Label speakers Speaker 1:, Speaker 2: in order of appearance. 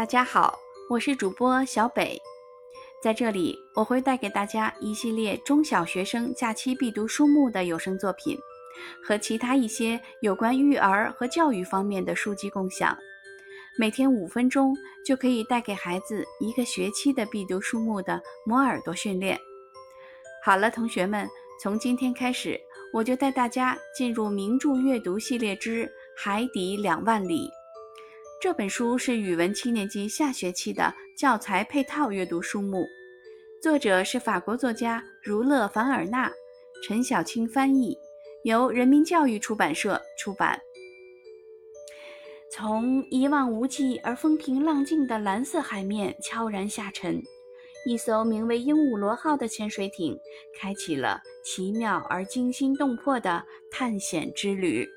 Speaker 1: 大家好，我是主播小北，在这里我会带给大家一系列中小学生假期必读书目的有声作品，和其他一些有关育儿和教育方面的书籍共享。每天五分钟就可以带给孩子一个学期的必读书目的磨耳朵训练。好了，同学们，从今天开始，我就带大家进入名著阅读系列之《海底两万里》。这本书是语文七年级下学期的教材配套阅读书目，作者是法国作家儒勒·凡尔纳，陈小青翻译，由人民教育出版社出版。从一望无际而风平浪静的蓝色海面悄然下沉，一艘名为“鹦鹉螺号”的潜水艇开启了奇妙而惊心动魄的探险之旅。